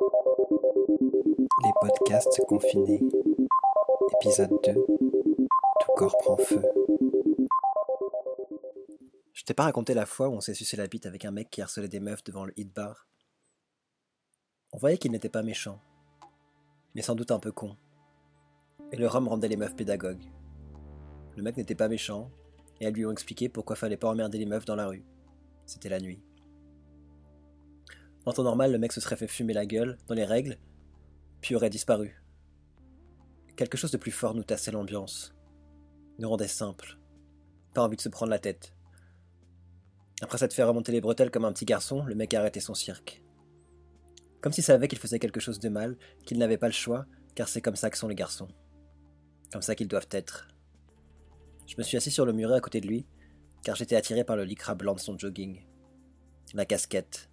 Les podcasts confinés. Épisode 2. Tout corps prend feu. Je t'ai pas raconté la fois où on s'est sucé la bite avec un mec qui harcelait des meufs devant le hit bar. On voyait qu'il n'était pas méchant, mais sans doute un peu con. Et le rhum rendait les meufs pédagogues. Le mec n'était pas méchant, et elles lui ont expliqué pourquoi fallait pas emmerder les meufs dans la rue. C'était la nuit. En temps normal, le mec se serait fait fumer la gueule, dans les règles, puis aurait disparu. Quelque chose de plus fort nous tassait l'ambiance, nous rendait simple, pas envie de se prendre la tête. Après s'être fait remonter les bretelles comme un petit garçon, le mec a son cirque. Comme s'il savait qu'il faisait quelque chose de mal, qu'il n'avait pas le choix, car c'est comme ça que sont les garçons. Comme ça qu'ils doivent être. Je me suis assis sur le muret à côté de lui, car j'étais attiré par le lycra blanc de son jogging. La casquette,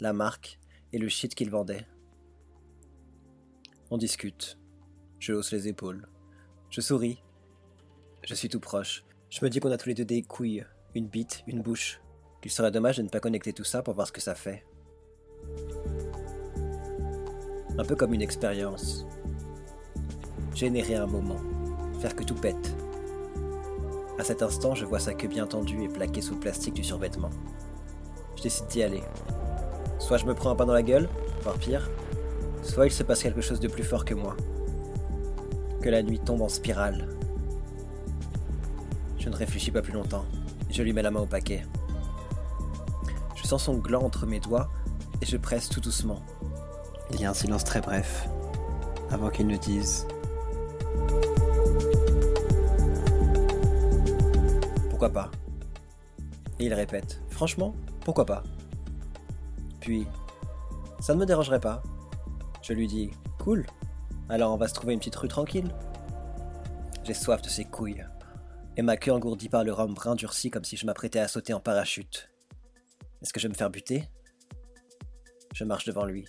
la marque et le shit qu'il vendait. On discute. Je hausse les épaules. Je souris. Je suis tout proche. Je me dis qu'on a tous les deux des couilles, une bite, une bouche. Qu'il serait dommage de ne pas connecter tout ça pour voir ce que ça fait. Un peu comme une expérience. Générer un moment. Faire que tout pète. À cet instant, je vois sa queue bien tendue et plaquée sous le plastique du survêtement. Je décide d'y aller. Soit je me prends un pain dans la gueule, voire pire, soit il se passe quelque chose de plus fort que moi. Que la nuit tombe en spirale. Je ne réfléchis pas plus longtemps. Je lui mets la main au paquet. Je sens son gland entre mes doigts et je presse tout doucement. Il y a un silence très bref, avant qu'il ne dise Pourquoi pas? Et il répète Franchement, pourquoi pas? Puis, ça ne me dérangerait pas. Je lui dis Cool, alors on va se trouver une petite rue tranquille. J'ai soif de ses couilles, et ma queue engourdie par le rhum brun durci comme si je m'apprêtais à sauter en parachute. Est-ce que je vais me faire buter? Je marche devant lui.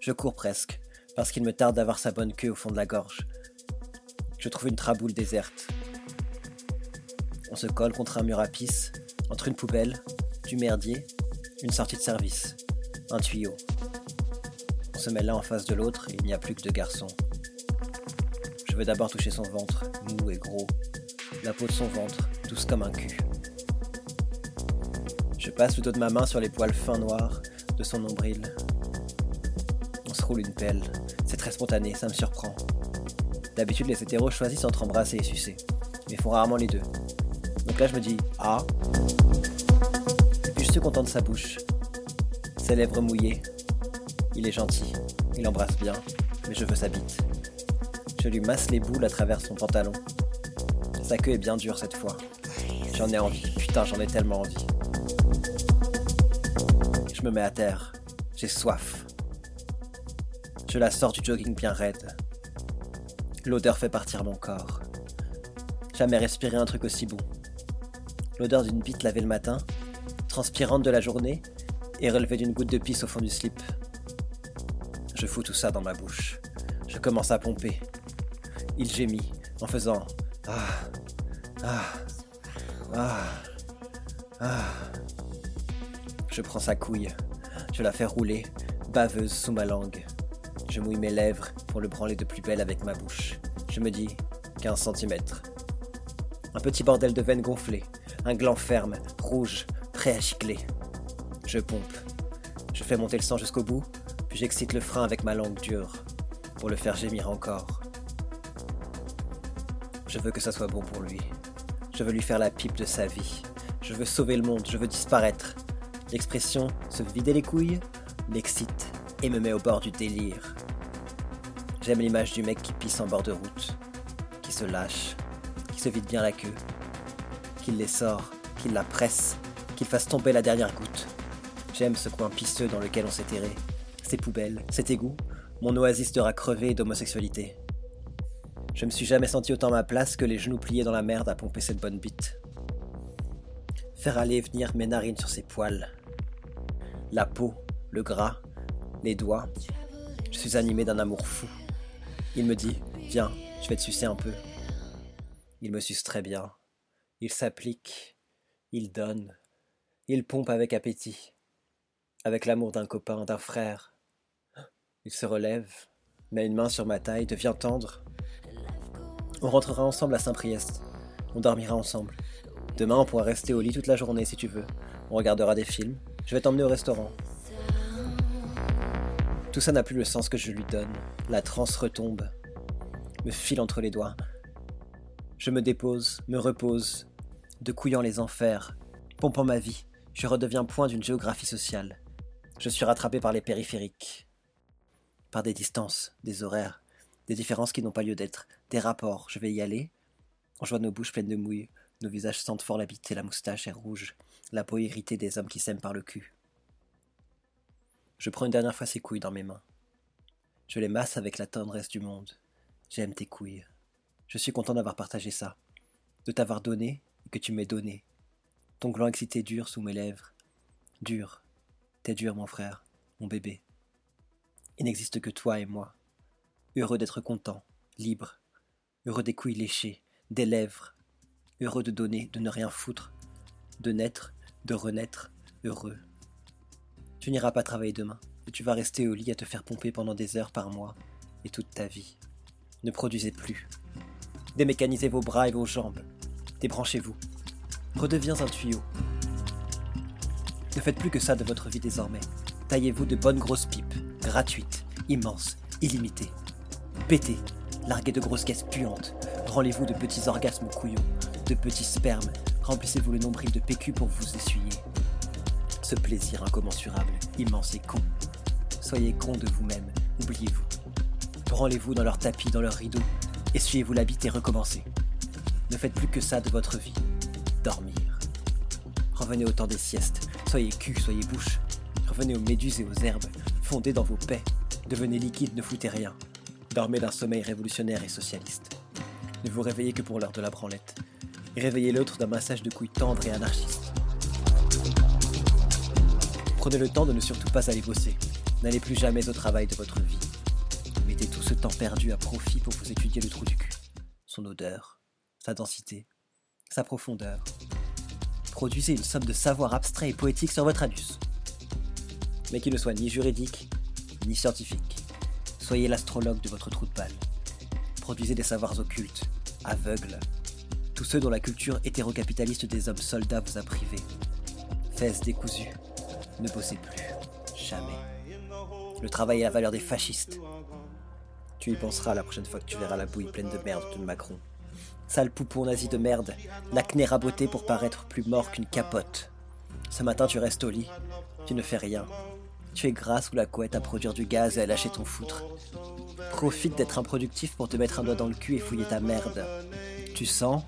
Je cours presque, parce qu'il me tarde d'avoir sa bonne queue au fond de la gorge. Je trouve une traboule déserte. On se colle contre un mur à pisse, entre une poubelle, du merdier, une sortie de service, un tuyau. On se met l'un en face de l'autre il n'y a plus que deux garçons. Je veux d'abord toucher son ventre, mou et gros, la peau de son ventre, douce comme un cul. Je passe le dos de ma main sur les poils fins noirs de son nombril. On se roule une pelle. C'est très spontané, ça me surprend. D'habitude, les hétéros choisissent entre embrasser et sucer, mais font rarement les deux. Donc là, je me dis Ah Et puis je suis content de sa bouche. Ses lèvres mouillées. Il est gentil, il embrasse bien, mais je veux sa bite. Je lui masse les boules à travers son pantalon. Sa queue est bien dure cette fois. J'en ai envie, putain, j'en ai tellement envie. Je me mets à terre. J'ai soif. Je la sors du jogging bien raide. L'odeur fait partir mon corps. Jamais respiré un truc aussi bon. L'odeur d'une bite lavée le matin, transpirante de la journée et relevée d'une goutte de pisse au fond du slip. Je fous tout ça dans ma bouche. Je commence à pomper. Il gémit en faisant Ah, ah, ah, ah. Je prends sa couille. Je la fais rouler, baveuse sous ma langue. Je mouille mes lèvres pour le branler de plus belle avec ma bouche. Je me dis 15 cm. Un petit bordel de veines gonflées, un gland ferme, rouge, prêt à. Je pompe. Je fais monter le sang jusqu'au bout, puis j'excite le frein avec ma langue dure, pour le faire gémir encore. Je veux que ça soit bon pour lui. Je veux lui faire la pipe de sa vie. Je veux sauver le monde, je veux disparaître. L'expression se vider les couilles m'excite et me met au bord du délire. J'aime l'image du mec qui pisse en bord de route, qui se lâche, qui se vide bien la queue, qu'il les sort, qu'il la presse, qu'il fasse tomber la dernière goutte. J'aime ce coin pisseux dans lequel on s'est terré, ces poubelles, cet égout, mon oasis de rats crevés et d'homosexualité. Je me suis jamais senti autant à ma place que les genoux pliés dans la merde à pomper cette bonne bite. Faire aller et venir mes narines sur ses poils. La peau, le gras, les doigts. Je suis animé d'un amour fou. Il me dit Viens, je vais te sucer un peu. Il me suce très bien. Il s'applique. Il donne. Il pompe avec appétit. Avec l'amour d'un copain, d'un frère. Il se relève, met une main sur ma taille, devient tendre. On rentrera ensemble à Saint-Priest. On dormira ensemble. Demain, on pourra rester au lit toute la journée si tu veux. On regardera des films. Je vais t'emmener au restaurant. Tout ça n'a plus le sens que je lui donne. La transe retombe, me file entre les doigts. Je me dépose, me repose, de couillant les enfers, pompant ma vie, je redeviens point d'une géographie sociale. Je suis rattrapé par les périphériques, par des distances, des horaires, des différences qui n'ont pas lieu d'être, des rapports. Je vais y aller. On voit nos bouches pleines de mouille, nos visages sentent fort l'habité, la moustache est rouge, la peau irritée des hommes qui s'aiment par le cul. Je prends une dernière fois ses couilles dans mes mains. Je les masse avec la tendresse du monde. J'aime tes couilles. Je suis content d'avoir partagé ça, de t'avoir donné et que tu m'aies donné. Ton gland excité dur sous mes lèvres. Dur. T'es dur, mon frère, mon bébé. Il n'existe que toi et moi. Heureux d'être content, libre. Heureux des couilles léchées, des lèvres. Heureux de donner, de ne rien foutre. De naître, de renaître, heureux. Tu n'iras pas travailler demain, et tu vas rester au lit à te faire pomper pendant des heures par mois, et toute ta vie. Ne produisez plus. Démécanisez vos bras et vos jambes. Débranchez-vous. Redeviens un tuyau. Ne faites plus que ça de votre vie désormais. Taillez-vous de bonnes grosses pipes, gratuites, immenses, illimitées. Pétez, larguez de grosses caisses puantes, branlez-vous de petits orgasmes couillons, de petits spermes, remplissez-vous le nombril de PQ pour vous essuyer. Ce plaisir incommensurable, immense et con. Soyez con de vous-même, oubliez-vous. Branlez-vous dans leur tapis, dans leurs rideaux, essuyez-vous la bite et recommencez. Ne faites plus que ça de votre vie. Dormir. Revenez au temps des siestes, soyez cul, soyez bouche. Revenez aux méduses et aux herbes, fondez dans vos paix. Devenez liquide, ne foutez rien. Dormez d'un sommeil révolutionnaire et socialiste. Ne vous réveillez que pour l'heure de la branlette. Et réveillez l'autre d'un massage de couilles tendre et anarchiste. Prenez le temps de ne surtout pas aller bosser. N'allez plus jamais au travail de votre vie. Mettez tout ce temps perdu à profit pour vous étudier le trou du cul. Son odeur, sa densité, sa profondeur. Produisez une somme de savoir abstrait et poétique sur votre anus. Mais qui ne soit ni juridique, ni scientifique. Soyez l'astrologue de votre trou de balle. Produisez des savoirs occultes, aveugles, tous ceux dont la culture hétérocapitaliste des hommes soldats vous a privé. Fesses décousues, ne bossez plus, jamais. Le travail est la valeur des fascistes. Tu y penseras la prochaine fois que tu verras la bouille pleine de merde de Macron. Sale poupon nazi de merde, l'acné raboté pour paraître plus mort qu'une capote. Ce matin, tu restes au lit, tu ne fais rien. Tu es gras sous la couette à produire du gaz et à lâcher ton foutre. Profite d'être improductif pour te mettre un doigt dans le cul et fouiller ta merde. Tu sens?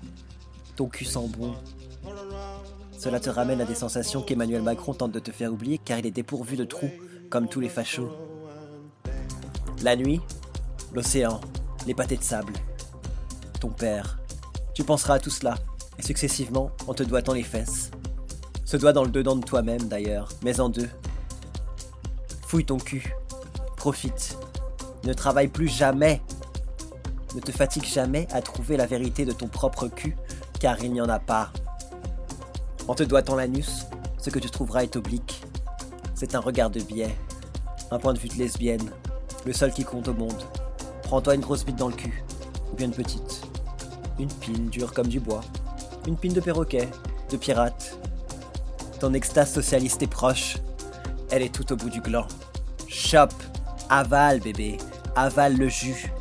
Ton cul sent bon. Cela te ramène à des sensations qu'Emmanuel Macron tente de te faire oublier car il est dépourvu de trous, comme tous les fachos. La nuit, l'océan, les pâtés de sable? Ton père? Tu penseras à tout cela, et successivement, en te doigtant les fesses. Ce doigt dans le dedans de toi-même d'ailleurs, mais en deux. Fouille ton cul. Profite. Ne travaille plus jamais. Ne te fatigue jamais à trouver la vérité de ton propre cul, car il n'y en a pas. En te doigtant l'anus, ce que tu trouveras est oblique. C'est un regard de biais, un point de vue de lesbienne, le seul qui compte au monde. Prends-toi une grosse bite dans le cul, ou bien une petite. Une pine dure comme du bois, une pine de perroquet, de pirate. Ton extase socialiste est proche, elle est tout au bout du gland. Chope, avale bébé, avale le jus.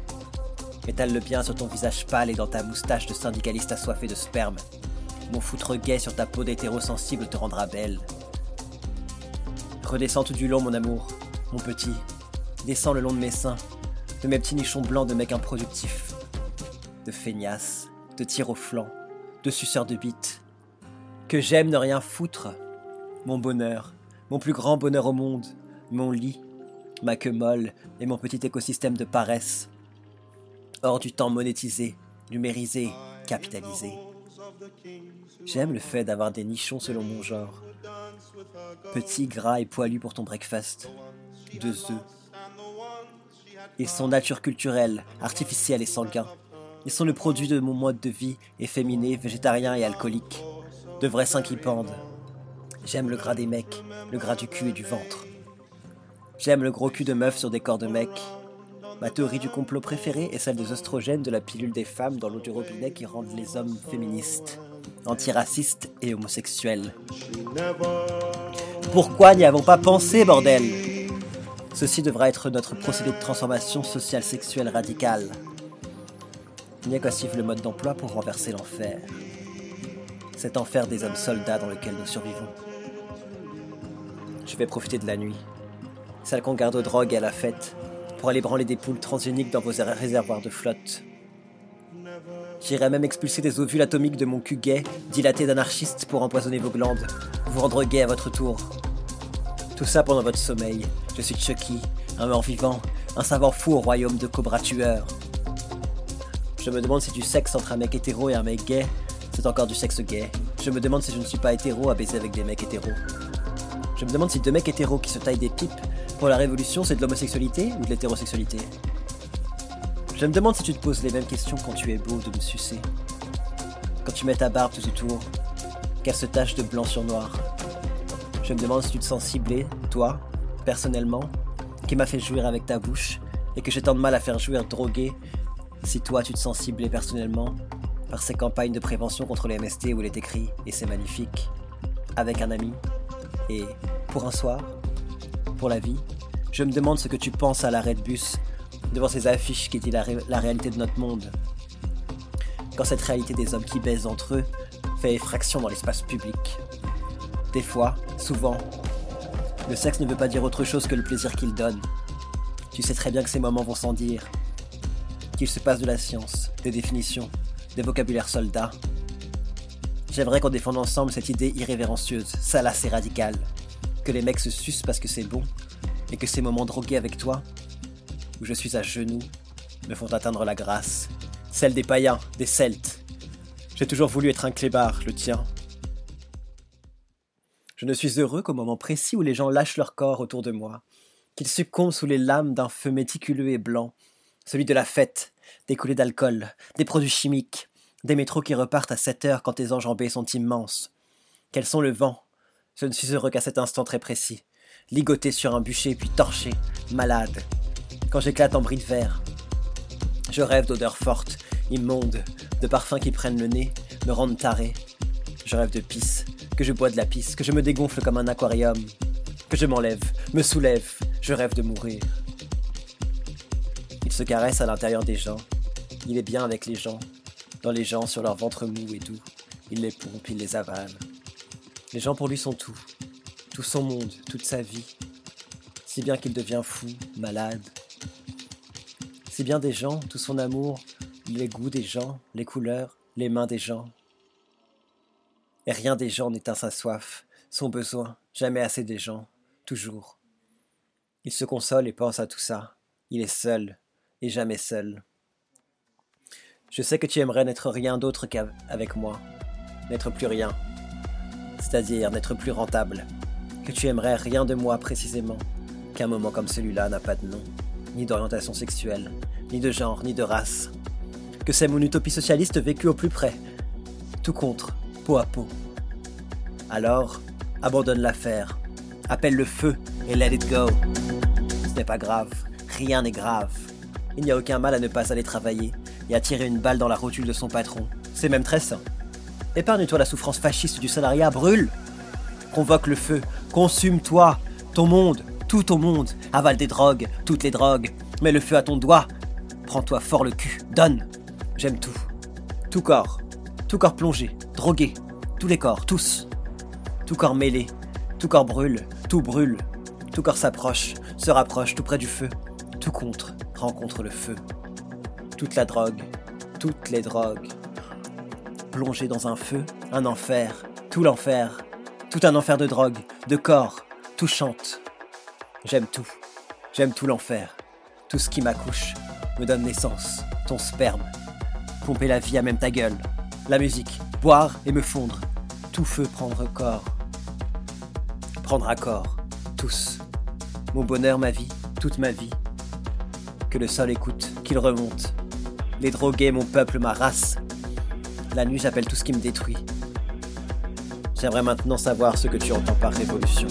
Étale-le bien sur ton visage pâle et dans ta moustache de syndicaliste assoiffé de sperme. Mon foutre gai sur ta peau d'hétérosensible te rendra belle. Redescends tout du long, mon amour, mon petit. Descends le long de mes seins, de mes petits nichons blancs de mec improductif. De feignasse, de tir au flanc, de suceur de bite. Que j'aime ne rien foutre. Mon bonheur, mon plus grand bonheur au monde, mon lit, ma queue molle et mon petit écosystème de paresse. Hors du temps monétisé, numérisé, capitalisé. J'aime le fait d'avoir des nichons selon mon genre. Petit, gras et poilu pour ton breakfast. Deux œufs. Ils sont nature culturelle, artificielle et sanguin. Ils sont le produit de mon mode de vie efféminé, végétarien et alcoolique. De vrais seins qui pendent. J'aime le gras des mecs, le gras du cul et du ventre. J'aime le gros cul de meuf sur des corps de mec. Ma théorie du complot préférée est celle des oestrogènes de la pilule des femmes dans l'eau du robinet qui rendent les hommes féministes, antiracistes et homosexuels. Pourquoi n'y avons pas pensé, bordel? Ceci devra être notre procédé de transformation sociale sexuelle radicale. Suivre le mode d'emploi pour renverser l'enfer. Cet enfer des hommes soldats dans lequel nous survivons. Je vais profiter de la nuit, celle qu'on garde aux drogues et à la fête, pour aller branler des poules transgéniques dans vos réservoirs de flotte. J'irai même expulser des ovules atomiques de mon cul gay, dilaté d'anarchiste pour empoisonner vos glandes, vous rendre gay à votre tour. Tout ça pendant votre sommeil. Je suis Chucky, un mort vivant, un savant fou au royaume de cobra tueurs. Je me demande si du sexe entre un mec hétéro et un mec gay, c'est encore du sexe gay. Je me demande si je ne suis pas hétéro à baiser avec des mecs hétéros. Je me demande si deux mecs hétéros qui se taillent des pipes pour la révolution, c'est de l'homosexualité ou de l'hétérosexualité Je me demande si tu te poses les mêmes questions quand tu es beau de me sucer. Quand tu mets ta barbe tout autour, qu'elle se tache de blanc sur noir. Je me demande si tu te sens ciblé, toi, personnellement, qui m'a fait jouir avec ta bouche et que j'ai tant de mal à faire jouir drogué, si toi tu te sens ciblé personnellement par ces campagnes de prévention contre les MST où il est écrit, et c'est magnifique, avec un ami, et pour un soir, pour la vie, je me demande ce que tu penses à l'arrêt de bus, devant ces affiches qui disent la, réalité de notre monde. Quand cette réalité des hommes qui baisent entre eux fait effraction dans l'espace public. Des fois, souvent, le sexe ne veut pas dire autre chose que le plaisir qu'il donne. Tu sais très bien que ces moments vont sans dire. Qu'il se passe de la science, des définitions, des vocabulaires soldats. J'aimerais qu'on défende ensemble cette idée irrévérencieuse, salace et radicale, que les mecs se sucent parce que c'est bon, et que ces moments drogués avec toi, où je suis à genoux, me font atteindre la grâce, celle des païens, des celtes. J'ai toujours voulu être un clébard, le tien. Je ne suis heureux qu'au moment précis où les gens lâchent leur corps autour de moi, qu'ils succombent sous les lames d'un feu méticuleux et blanc, celui de la fête, des coulées d'alcool, des produits chimiques, des métros qui repartent à 7 heures quand tes enjambées sont immenses. Quels sont le vent? Je ne suis heureux qu'à cet instant très précis, ligoté sur un bûcher puis torché, malade, quand j'éclate en bris de verre. Je rêve d'odeurs fortes, immondes, de parfums qui prennent le nez, me rendent taré. Je rêve de pisse, que je bois de la pisse, que je me dégonfle comme un aquarium, que je m'enlève, me soulève, je rêve de mourir. Se caresse à l'intérieur des gens. Il est bien avec les gens. Dans les gens, sur leur ventre mou et doux. Il les pompe, il les avale. Les gens pour lui sont tout. Tout son monde, toute sa vie. Si bien qu'il devient fou, malade. Si bien des gens, tout son amour, les goûts des gens, les couleurs, les mains des gens. Et rien des gens n'éteint sa soif, son besoin, jamais assez des gens, toujours. Il se console et pense à tout ça. Il est seul, et jamais seul. Je sais que tu aimerais n'être rien d'autre qu'avec moi, n'être plus rien, c'est-à-dire n'être plus rentable, que tu aimerais rien de moi précisément, qu'un moment comme celui-là n'a pas de nom, ni d'orientation sexuelle, ni de genre, ni de race, que c'est mon utopie socialiste vécue au plus près, tout contre, peau à peau. Alors, abandonne l'affaire, appelle le feu et let it go. Ce n'est pas grave, rien n'est grave. Il n'y a aucun mal à ne pas aller travailler et à tirer une balle dans la rotule de son patron. C'est même très sain. Épargne-toi la souffrance fasciste du salariat, brûle. Convoque le feu, consume-toi, ton monde, tout ton monde, avale des drogues, toutes les drogues, mets le feu à ton doigt, prends-toi fort le cul, donne. J'aime tout. Tout corps, tout corps plongé, drogué, tous les corps, tous. Tout corps mêlé, tout corps brûle, tout brûle, tout corps s'approche, se rapproche tout près du feu, tout contre, rencontre le feu. Toute la drogue, toutes les drogues. Plongé dans un feu, un enfer, tout l'enfer, tout un enfer de drogue, de corps, tout chante. J'aime tout, j'aime tout l'enfer, tout ce qui m'accouche, me donne naissance, ton sperme. Pomper la vie à même ta gueule, la musique, boire et me fondre, tout feu prendre corps. Prendre à corps, tous. Mon bonheur, ma vie, toute ma vie, que le sol écoute, qu'il remonte. Les drogués, mon peuple, ma race. La nuit, j'appelle tout ce qui me détruit. J'aimerais maintenant savoir ce que tu entends par révolution.